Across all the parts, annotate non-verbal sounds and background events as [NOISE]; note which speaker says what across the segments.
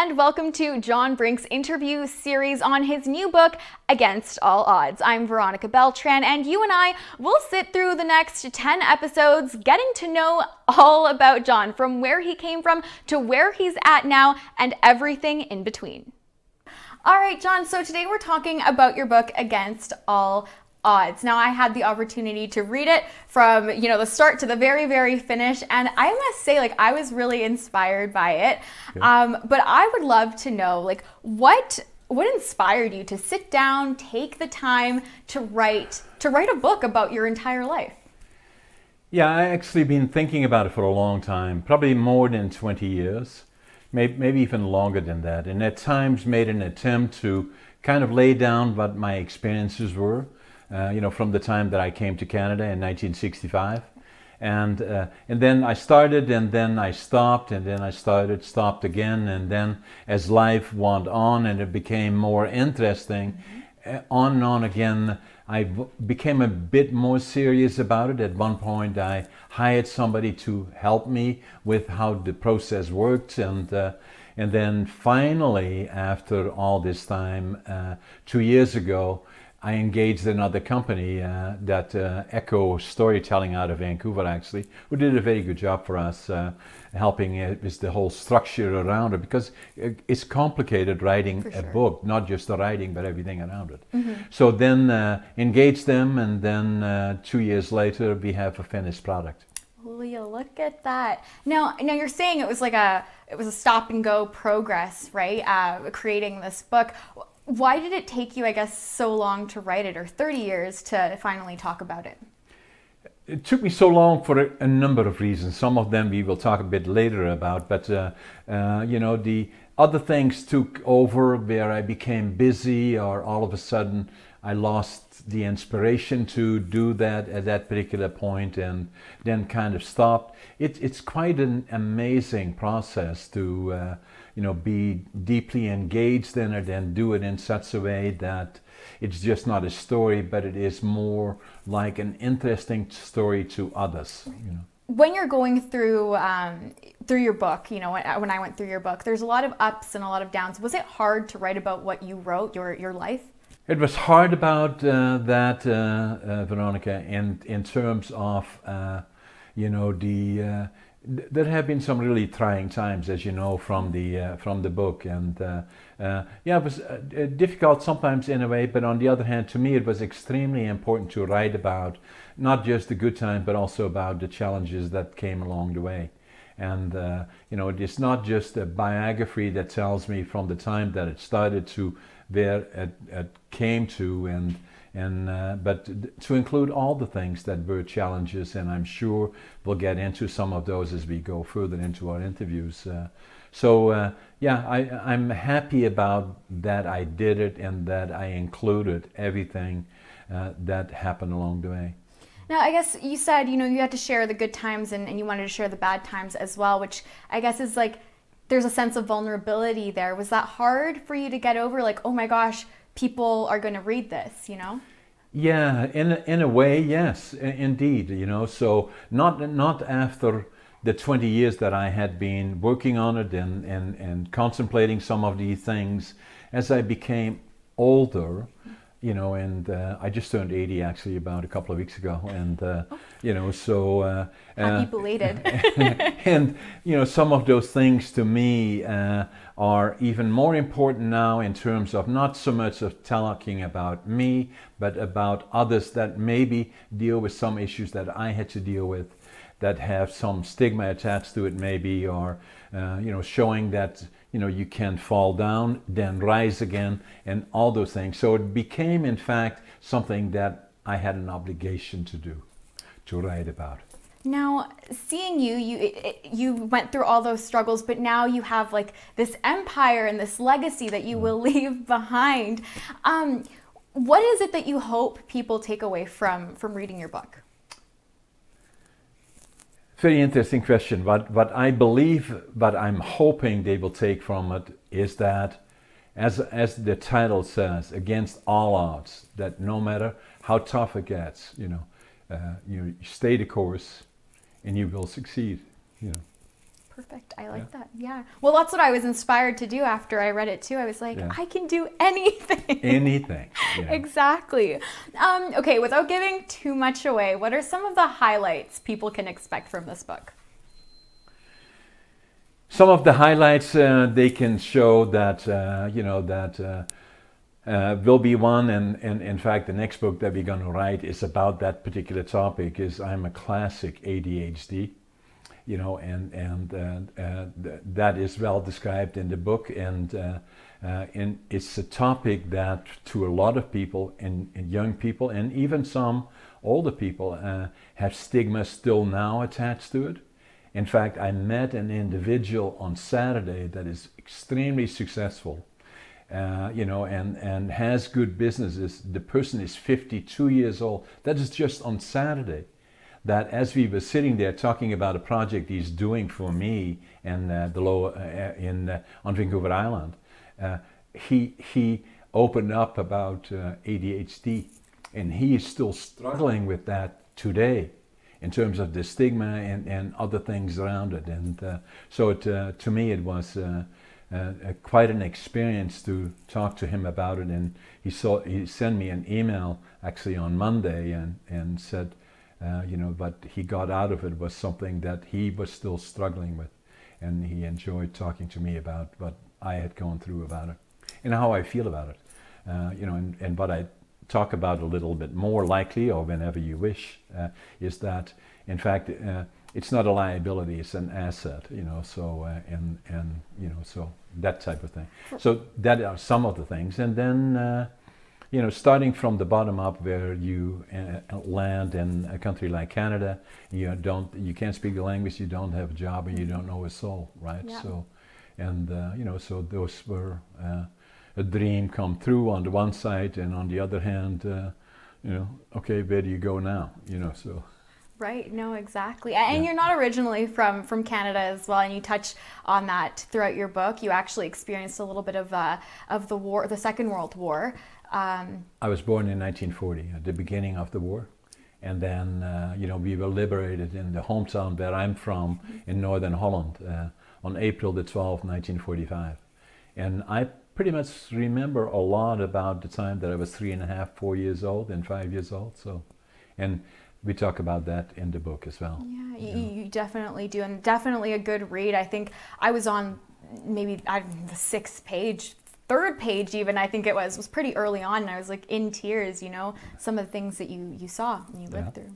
Speaker 1: and welcome to John Brink's interview series on his new book, Against All Odds. I'm Veronica Beltran, and you and I will sit through the next 10 episodes getting to know all about John, from where he came from to where he's at now, and everything in between. All right, John, so today we're talking about your book, Against All odds. Now I had the opportunity to read it from, you know, the start to the very, very finish. And I must say, like, I was really inspired by it. Yeah. Um, but I would love to know, like, what what inspired you to sit down, take the time to write to write a book about your entire life?
Speaker 2: Yeah, I actually been thinking about it for a long time, probably more than 20 years, maybe, maybe even longer than that. And at times made an attempt to kind of lay down what my experiences were uh, you know, from the time that I came to Canada in 1965. And, uh, and then I started and then I stopped and then I started, stopped again. And then as life went on and it became more interesting, mm-hmm. on and on again, I became a bit more serious about it. At one point, I hired somebody to help me with how the process worked. And, uh, and then finally, after all this time, uh, two years ago, I engaged another company uh, that uh, Echo Storytelling out of Vancouver, actually, who did a very good job for us, uh, helping it with the whole structure around it because it's complicated writing a book, not just the writing, but everything around it. Mm-hmm. So then uh, engaged them, and then uh, two years later, we have a finished product.
Speaker 1: Leah, look at that. Now, now you're saying it was like a it was a stop and go progress, right? Uh, creating this book why did it take you, I guess, so long to write it, or 30 years to finally talk about it?
Speaker 2: It took me so long for a, a number of reasons. Some of them we will talk a bit later about, but uh, uh, you know, the other things took over where I became busy, or all of a sudden I lost the inspiration to do that at that particular point and then kind of stopped. It, it's quite an amazing process to uh, you know, be deeply engaged in it and do it in such a way that it's just not a story, but it is more like an interesting story to others. You know.
Speaker 1: When you're going through um, through your book, you know, when I went through your book, there's a lot of ups and a lot of downs. Was it hard to write about what you wrote, your your life?
Speaker 2: It was hard about uh, that, uh, uh, Veronica, in in terms of uh, you know the uh, there have been some really trying times, as you know from the from the book, and yeah, it was difficult sometimes in a way. But on the other hand, to me, it was extremely important to write about not just the good times, but also about the challenges that came along the way. And uh, you know, it's not just a biography that tells me from the time that it started to where it, it came to, and and uh, but to include all the things that were challenges, and I'm sure we'll get into some of those as we go further into our interviews. Uh, so uh, yeah, I, am happy about that I did it and that I included everything uh, that happened along the way.
Speaker 1: Now, I guess you said you know you had to share the good times and, and you wanted to share the bad times as well, which I guess is like there's a sense of vulnerability there. Was that hard for you to get over? Like, oh my gosh people are going to read this, you know?
Speaker 2: Yeah, in a, in a way, yes, indeed. You know, so not not after the 20 years that I had been working on it and, and, and contemplating some of these things, as I became older, you know, and uh, I just turned 80 actually about a couple of weeks ago, and uh, oh. you know, so uh,
Speaker 1: happy belated. [LAUGHS]
Speaker 2: and you know, some of those things to me uh, are even more important now in terms of not so much of talking about me, but about others that maybe deal with some issues that I had to deal with, that have some stigma attached to it, maybe, or uh, you know, showing that you know, you can fall down, then rise again, and all those things. So it became, in fact, something that I had an obligation to do, to write about.
Speaker 1: Now, seeing you, you you went through all those struggles, but now you have like this empire and this legacy that you mm. will [LAUGHS] leave behind. Um, what is it that you hope people take away from from reading your book?
Speaker 2: Very interesting question. What, what I believe, what I'm hoping they will take from it is that, as, as the title says, against all odds, that no matter how tough it gets, you know, uh, you stay the course and you will succeed, you know.
Speaker 1: Perfect. I like yeah. that. Yeah. Well, that's what I was inspired to do after I read it too. I was like, yeah. I can do anything.
Speaker 2: Anything. [LAUGHS]
Speaker 1: Yeah. exactly. Um, okay, without giving too much away, what are some of the highlights people can expect from this book?
Speaker 2: Some of the highlights uh, they can show that uh, you know that uh, uh will be one, and, and in fact the next book that we're going to write is about that particular topic. Is I'm a classic ADHD you know, and and uh, uh, th- that is well described in the book, and uh, uh, and it's a topic that to a lot of people, and, and young people, and even some older people, uh, have stigma still now attached to it. In fact, I met an individual on Saturday that is extremely successful. Uh, you know, and, and has good businesses. The person is 52 years old. That is just on Saturday that as we were sitting there talking about a project he's doing for me and uh, the low uh, in uh, on Vancouver Island, uh, he he opened up about uh, ADHD, and he is still struggling with that today, in terms of the stigma and, and other things around it. And uh, so it, to me it was. quite an experience to talk to him about it, and he saw he sent me an email actually on Monday and, and said, uh, you know, but he got out of it was something that he was still struggling with, and he enjoyed talking to me about what I had gone through about it and how I feel about it, uh, you know, and, and what I talk about a little bit more likely or whenever you wish uh, is that in fact uh, it's not a liability it's an asset you know so uh, and and you know so that type of thing. So that are some of the things. And then uh, you know, starting from the bottom up, where you uh, land in a country like Canada, you don't, you can't speak the language, you don't have a job, and you don't know a soul, right? Yeah. So, and uh, you know, so those were uh, a dream come true on the one side, and on the other hand, uh, you know, okay, where do you go now? You know, so.
Speaker 1: Right. No, exactly. And yeah. you're not originally from from Canada as well, and you touch on that throughout your book. You actually experienced a little bit of uh, of the war, the Second World War.
Speaker 2: Um, I was born in 1940, at the beginning of the war. And then, uh, you know, we were liberated in the hometown where I'm from in northern Holland uh, on April the 12th, 1945. And I pretty much remember a lot about the time that I was three and a half, four years old, and five years old. So, and we talk about that in the book as well.
Speaker 1: Yeah, you, you definitely do, and definitely a good read. I think I was on maybe the sixth page third page even i think it was was pretty early on and i was like in tears you know some of the things that you you saw and you lived yeah. through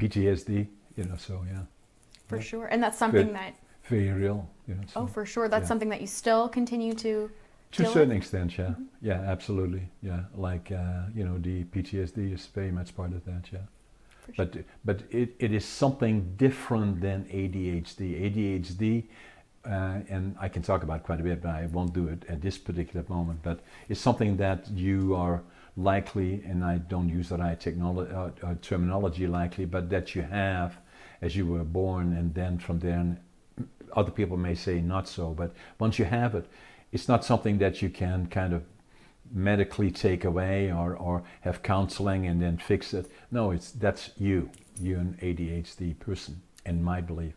Speaker 2: ptsd you know so yeah
Speaker 1: for yeah. sure and that's something very, that
Speaker 2: very real you know
Speaker 1: so, oh for sure that's yeah. something that you still continue to
Speaker 2: to a certain with? extent yeah mm-hmm. yeah absolutely yeah like uh, you know the ptsd is very much part of that yeah but but it, it is something different than adhd adhd uh, and I can talk about quite a bit, but I won't do it at this particular moment. But it's something that you are likely, and I don't use the right uh, uh, terminology likely, but that you have as you were born, and then from there, other people may say not so, but once you have it, it's not something that you can kind of medically take away or, or have counseling and then fix it. No, it's that's you. You're an ADHD person, in my belief.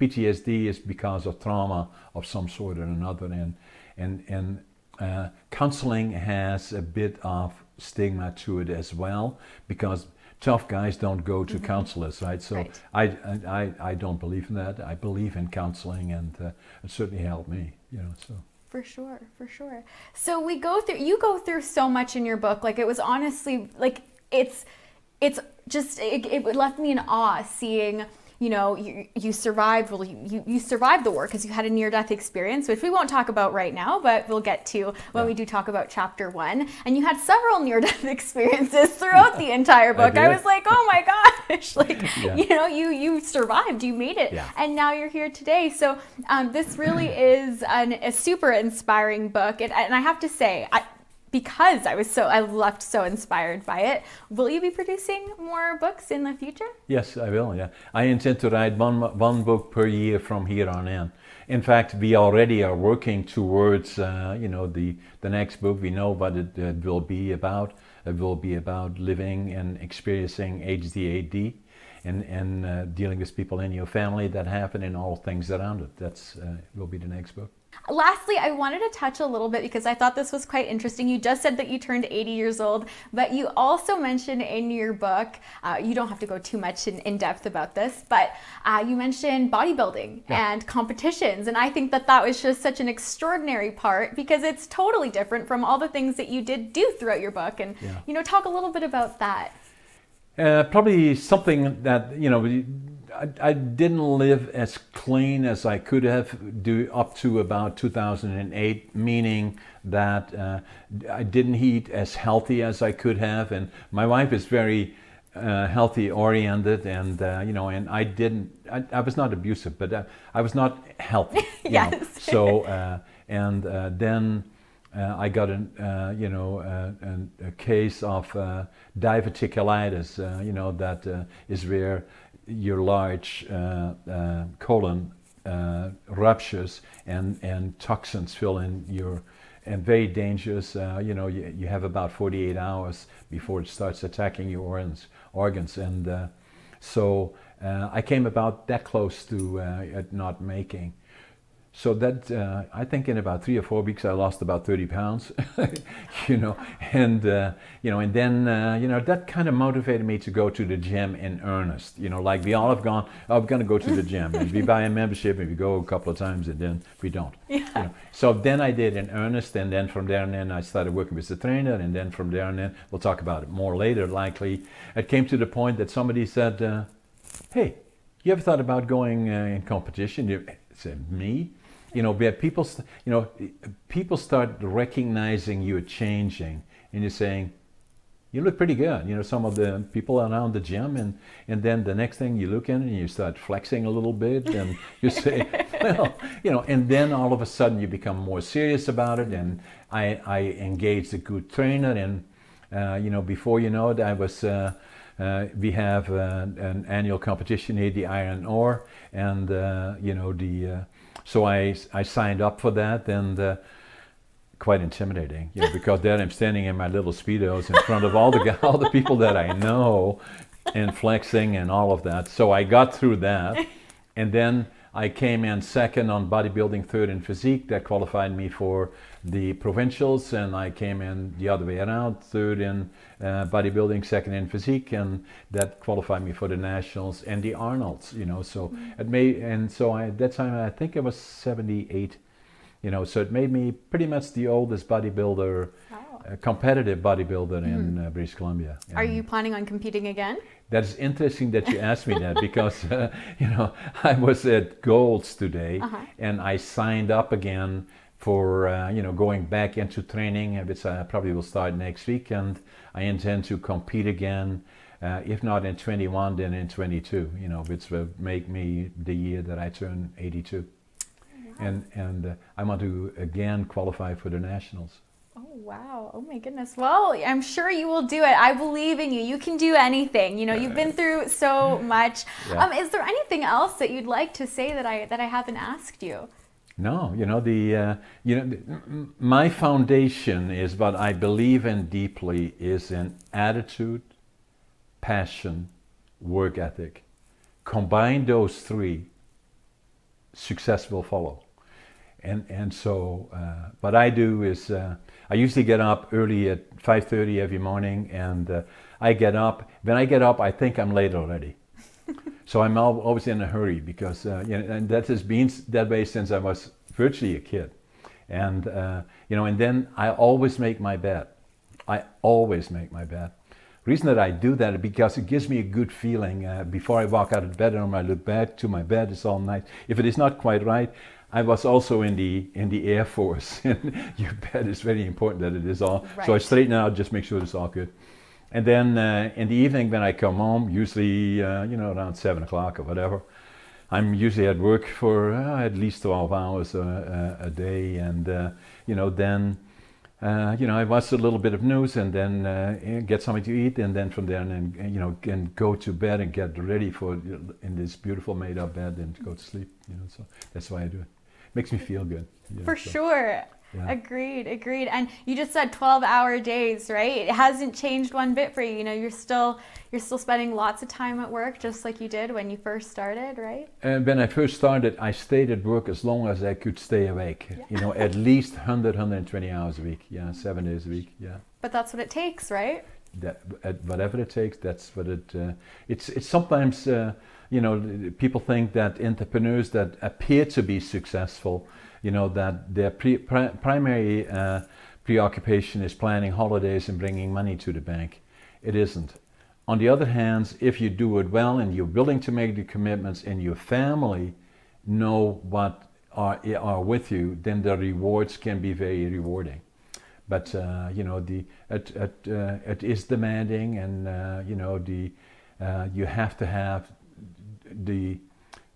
Speaker 2: PTSD is because of trauma of some sort or another, and and and uh, counseling has a bit of stigma to it as well because tough guys don't go to mm-hmm. counselors, right? So right. I, I I don't believe in that. I believe in counseling, and uh, it certainly helped me, you know. So.
Speaker 1: For sure, for sure. So we go through. You go through so much in your book. Like it was honestly like it's it's just it, it left me in awe seeing you know, you, you survived, well, you, you survived the war because you had a near death experience, which we won't talk about right now, but we'll get to when yeah. we do talk about chapter one. And you had several [LAUGHS] near death experiences throughout the entire book. I, I, was like, oh my gosh, [LAUGHS] like, yeah. you know, you, you survived, you made it. Yeah. And now you're here today. So um, this really is an, a super inspiring book. And, and I have to say, I, because I was so I left so inspired by it. Will you be producing more books in the future?
Speaker 2: Yes, I will. Yeah, I intend to write one one book per year from here on in. In fact, we already are working towards uh, you know the the next book. We know what it, it, will be about. It will be about living and experiencing HDAD, and, and uh, dealing with people in your family that happen and all things around it. That's uh, will be the next book.
Speaker 1: Lastly, I wanted to touch a little bit because I thought this was quite interesting. You just said that you turned 80 years old, but you also mentioned in your book, uh, you don't have to go too much in, in depth about this, but uh, you mentioned bodybuilding yeah. and competitions. And I think that that was just such an extraordinary part because it's totally different from all the things that you did do throughout your book. And, yeah. you know, talk a little bit about that.
Speaker 2: Uh, probably something that, you know, I, I, didn't live as clean as I could have do up to about 2008, meaning that uh, I didn't eat as healthy as I could have, and my wife is very uh, healthy oriented, and uh, you know, and I didn't. I, I was not abusive, but uh, I was not healthy. [LAUGHS]
Speaker 1: yes.
Speaker 2: Know? So uh, and uh. I got an, you know, a case of diverticulitis, you know, that is where your large uh, uh, colon uh, ruptures and, and toxins fill in your and very dangerous. Uh, you know, you, you have about 48 hours before it starts attacking your organs. organs. And uh, so uh, I came about that close to not making so that uh, I think in about three or four weeks I lost about 30 pounds, [LAUGHS] you know, and uh, you know, and then uh, you know that kind of motivated me to go to the gym in earnest. You know, like we all have gone. Oh, going to go to the gym, and we buy a membership, and we go a couple of times, and then we don't.
Speaker 1: Yeah. You know?
Speaker 2: So then I did in earnest, and then from there and then I started working with the trainer, and then from there and then we'll talk about it more later. Likely, it came to the point that somebody said, uh, "Hey, you ever thought about going uh, in competition?" You said, "Me." You know, people, you know, people start recognizing you're changing, and you're saying, you look pretty good. You know, some of the people around the gym, and and then the next thing you look in and you start flexing a little bit, and you say, [LAUGHS] well, you know, and then all of a sudden you become more serious about it. And I I engaged a good trainer, and uh, you know, before you know it, I was. Uh, uh, we have uh, an annual competition here, the Iron Ore, and uh, you know the uh, so I, I signed up for that and uh, quite intimidating, you know, because then I'm standing in my little speedos in front of all the all the people that I know, and flexing and all of that. So I got through that, and then I came in second on bodybuilding, third in physique. That qualified me for the provincials, and I came in the other way around, third in uh, bodybuilding, second in physique, and that qualified me for the nationals and the Arnold's. You know, so mm-hmm. it made, and so I, at that time I think I was 78. You know, so it made me pretty much the oldest bodybuilder, wow. Uh, competitive bodybuilder mm-hmm. in uh, British Columbia.
Speaker 1: Are you planning on competing again?
Speaker 2: That's interesting that you [LAUGHS] asked me that because uh, you know I was at Golds today uh-huh. and I signed up again for uh, you know going back into training, which I probably will start next week, and I intend to compete again. Uh, if not in 21, then in 22. You know, which will make me the year that I turn 82, and and uh, I want to again qualify for the nationals.
Speaker 1: Wow. Oh, my goodness. Well, I'm sure you will do it. I believe in you. You can do anything. You know, you've been through so [LAUGHS] much. Yeah. Um, is there anything else that you'd like to say that I, that I haven't asked you?
Speaker 2: No, you know the uh, you know my foundation is what I believe in deeply is in attitude, passion, work ethic. Combine those three, success will follow. And and so uh, what I do is uh, I usually get up early at 5:30 every morning, and uh, I get up. When I get up, I think I'm late already. [LAUGHS] so I'm always in a hurry because uh, you know, and that has been that way since I was virtually a kid. And uh, you know, and then I always make my bed. I always make my bed. Reason that I do that is because it gives me a good feeling uh, before I walk out of bed or I look back to my bed. It's all nice. If it is not quite right, I was also in the in the Air Force, [LAUGHS] and your bed is very important that it is all. Right. So I straighten out, just make sure it's all good. And then uh, in the evening, when I come home, usually uh, you know around seven o'clock or whatever, I'm usually at work for uh, at least twelve hours a, a, a day, and uh, you know then. Uh, you know, I watch a little bit of news and then uh, get something to eat, and then from there, and you know, can go to bed and get ready for in this beautiful made-up bed and go to sleep. You know, so that's why I do it makes me feel good.
Speaker 1: Yeah, For so. sure.
Speaker 2: Yeah.
Speaker 1: Agreed, agreed. And you just said 12-hour days, right? It hasn't changed one bit for you. You know, you're still you're still spending lots of time at work just like you did when you first started, right?
Speaker 2: And when I first started, I stayed at work as long as I could stay awake.
Speaker 1: Yeah.
Speaker 2: You know, at least 100, 120 hours a week. Yeah, seven days a week. Yeah.
Speaker 1: But that's what it takes, right?
Speaker 2: that uh, whatever it takes that's what it uh, it's it's sometimes uh, you know people think that entrepreneurs that appear to be successful you know that their pre- pri- primary uh, preoccupation is planning holidays and bringing money to the bank. It isn't. On the other hand if you do it well and you're willing to make the commitments and your family know what are, are with you then the rewards can be very rewarding. But uh, you know the it it, uh, it is demanding and uh, you know the uh, you have to have the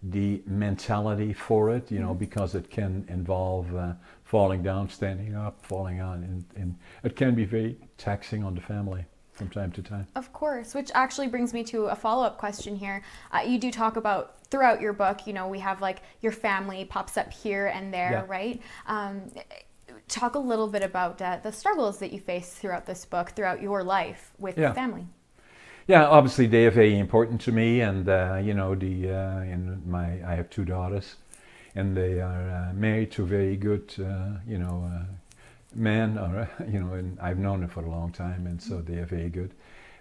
Speaker 2: the mentality for it you know
Speaker 1: Mhm.
Speaker 2: because it can involve uh, falling down standing up falling on and, and it can be very taxing on the family from time to time
Speaker 1: Of course, which actually brings me to a follow up question here. Uh, you do talk about throughout your book, you know, we have like your family pops up here and there,
Speaker 2: Yeah.
Speaker 1: right? Um, talk a little bit about uh, the struggles that you face throughout this book, throughout your life with
Speaker 2: Yeah.
Speaker 1: family.
Speaker 2: Yeah, obviously they are very important to me, and uh, you know the uh, in my I have two daughters, and they are uh, married to very good uh, you know uh, men, or [LAUGHS] you know, and I've known them for a long time, and so they are very good.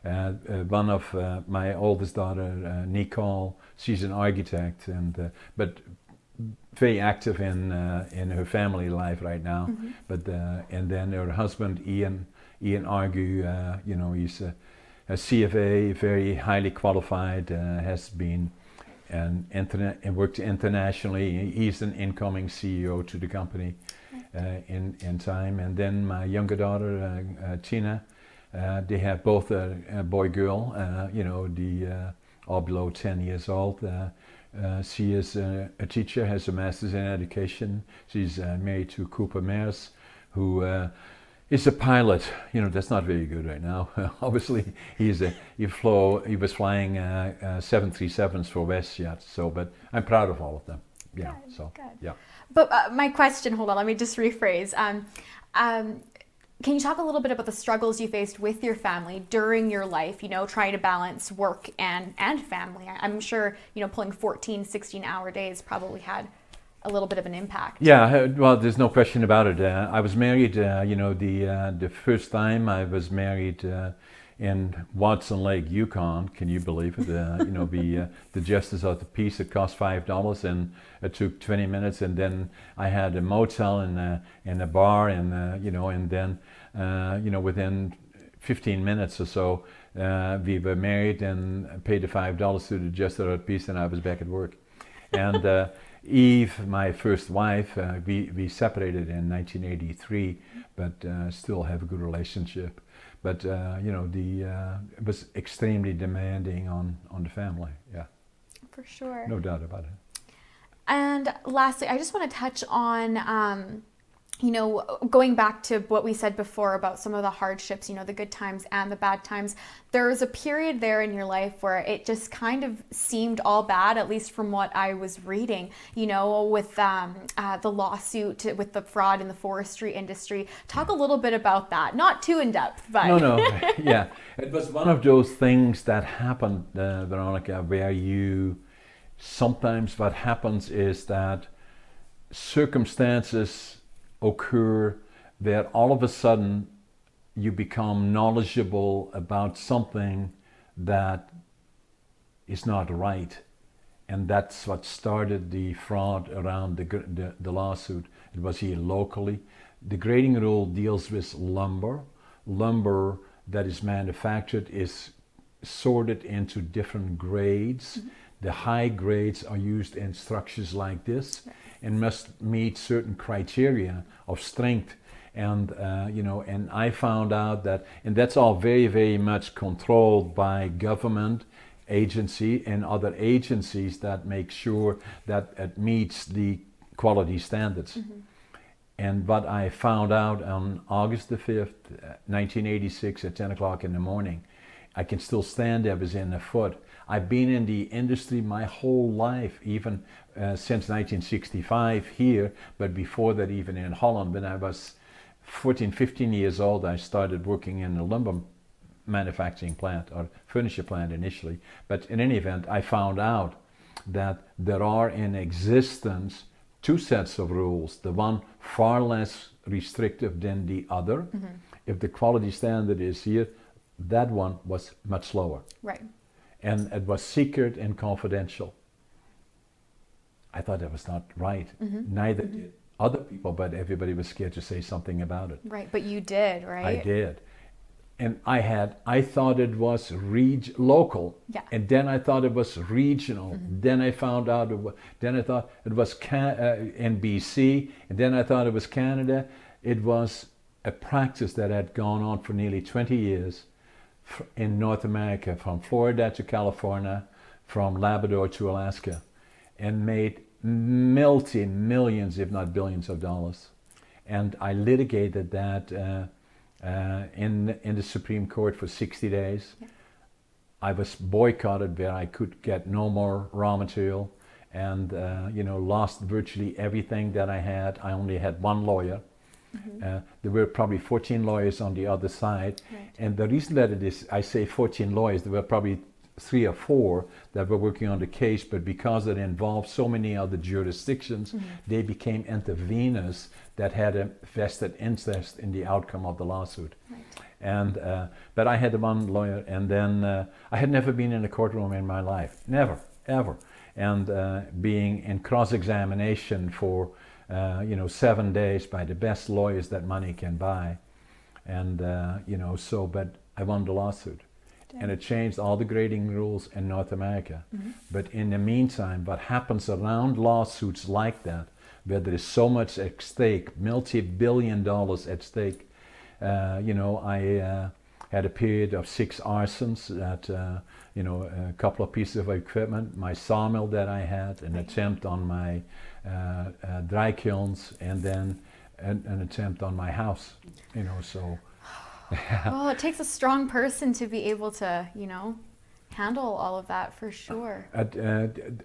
Speaker 2: Uh, uh, one of uh, my oldest daughter, uh, Nicole, she's an architect, and uh, but very active in uh, in her family life right now.
Speaker 1: Mhm.
Speaker 2: But uh, and then her husband Ian Ian Argu, uh, you know, he's a, CFA, very highly qualified, uh, has been and internet and worked internationally. He's an incoming CEO to the company uh, in in time. And then my younger daughter uh, uh, Tina, uh, they have both a, a boy girl. Uh, you know, the uh, all below 10 years old. Uh, uh, she is a, a teacher, has a master's in education. She's uh, married to Cooper Mears, who is a pilot. You know, that's not very good right now. [LAUGHS] Obviously, he's a he flew he was flying uh, uh, 737s for WestJet. So, but I'm proud of all of them. Yeah.
Speaker 1: Good,
Speaker 2: so
Speaker 1: good.
Speaker 2: yeah.
Speaker 1: But uh, my question, hold on, let me just rephrase. Um, um, can you talk a little bit about the struggles you faced with your family during your life, you know, trying to balance work and, and family? I'm sure, you know, pulling 14, 16 hour days probably had a little bit of an impact.
Speaker 2: Yeah, well, there's no question about it. Uh, I was married, uh, you know, the uh, the first time I was married uh, in Watson Lake, Yukon. Can you believe it? Uh, you know, be uh, the justice of the peace. It cost five dollars, and it took 20 minutes. And then I had a motel and a, and a bar, and you know, and then you know, within 15 minutes or so, we were married and paid the five dollars to the justice of the peace, and I was back at work. And Eve, my first wife, uh, we, we separated in 1983, but uh, still have a good relationship. But uh, you know, the uh, it was extremely demanding on, on the family. Yeah,
Speaker 1: For sure.
Speaker 2: no doubt about it.
Speaker 1: And lastly, I just want to touch on, um, you know, going back to what we said before about some of the hardships, you know, the good times and the bad times. There was a period there in your life where it just kind of seemed all bad, at least from what I was reading, you know, with um, uh, the lawsuit, with the fraud in the forestry industry. Talk a little bit about that. Not too in depth, but.
Speaker 2: No, no, [LAUGHS] yeah, it was one of those things that happened, uh, Veronica, where you sometimes what happens is that circumstances occur that all of a sudden you become knowledgeable about something that is not right. And that's what started the fraud around the, the, the lawsuit. It was here locally. The grading rule deals with lumber. Lumber that is manufactured is sorted into different grades. Mm-hmm. The high grades are used in structures like this and must meet certain criteria of strength. And uh, you know, and I found out that, and that's all very, very much controlled by government agency and other agencies that make sure that it meets the quality standards. And what I found out on August the 5th, uh, 1986, at 10 o'clock in the morning, I can still stand there within a foot. I've been in the industry my whole life, even uh, since 1965 here, but before that, even in Holland. When I was 14, 15 years old, I started working in a lumber manufacturing plant or furniture plant initially. But in any event, I found out that there are in existence two sets of rules the one far less restrictive than the other. Mm-hmm. If the quality standard is here, that one was much lower.
Speaker 1: Right.
Speaker 2: And it was secret and confidential. I thought that was not right. Mm-hmm. Neither mm-hmm. did other people, but everybody was scared to say something about it.
Speaker 1: Right, but you did, right?
Speaker 2: I did. And I had, I thought it was reg- local.
Speaker 1: Yeah.
Speaker 2: And then I thought it was regional. Mm-hmm. Then I found out, it was, then I thought it was Can- uh, NBC. And then I thought it was Canada. It was a practice that had gone on for nearly 20 years in North America, from Florida to California, from Labrador to Alaska, and made multi millions, if not billions, of dollars. And I litigated that uh, uh, in in the Supreme Court for 60 days. Yeah. I was boycotted where I could get no more raw material, and uh, you know lost virtually everything that I had. I only had one lawyer. Mm-hmm. Uh, there were probably 14 lawyers on the other side, right. and the reason that it is, I say 14 lawyers, there were probably three or four that were working on the case, but because it involved so many other jurisdictions, mm-hmm. they became interveners that had a vested interest in the outcome of the lawsuit. Right. And uh, but I had one lawyer, and then uh, I had never been in a courtroom in my life, never, ever. And uh, being in cross-examination for uh, you know seven days by the best lawyers that money can buy, and uh, you know so, but I won the lawsuit and it changed all the grading rules in North America. Mm-hmm. But in the meantime, what happens around lawsuits like that, where there is so much at stake, multi-billion dollars at stake, uh, you know, I uh, had a period of six arsons that, uh, you know, a couple of pieces of equipment, my sawmill that I had, an attempt on my dry kilns, and then an, an attempt on my house, you know, so [LAUGHS]
Speaker 1: well, it takes a strong person to be able to, you know, handle all of that for sure. Uh,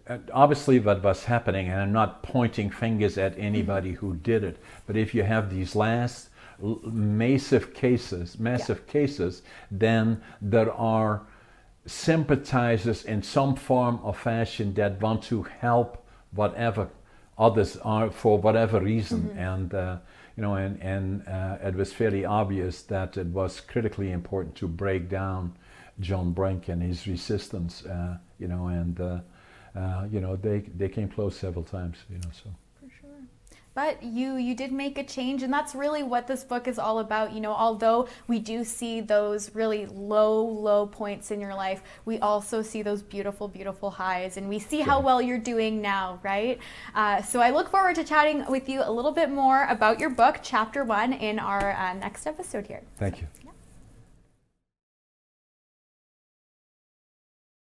Speaker 2: uh, obviously, what was happening, and I'm not pointing fingers at anybody mm-hmm. who did it, but if you have these last massive cases, massive yeah. cases, then there are sympathizers in some form or fashion that want to help whatever others are for whatever reason, mm-hmm. and. Uh, you know, and, and uh, it was fairly obvious that it was critically important to break down John Brink and his resistance, uh, you know, and, uh, uh you know, they, they came close several times, you know, so
Speaker 1: but you you did make a change and that's really what this book is all about you know although we do see those really low low points in your life we also see those beautiful beautiful highs and we see how well you're doing now right? Uh, so i look forward to chatting with you a little bit more about your book chapter one in our uh, next episode here.
Speaker 2: Thank you.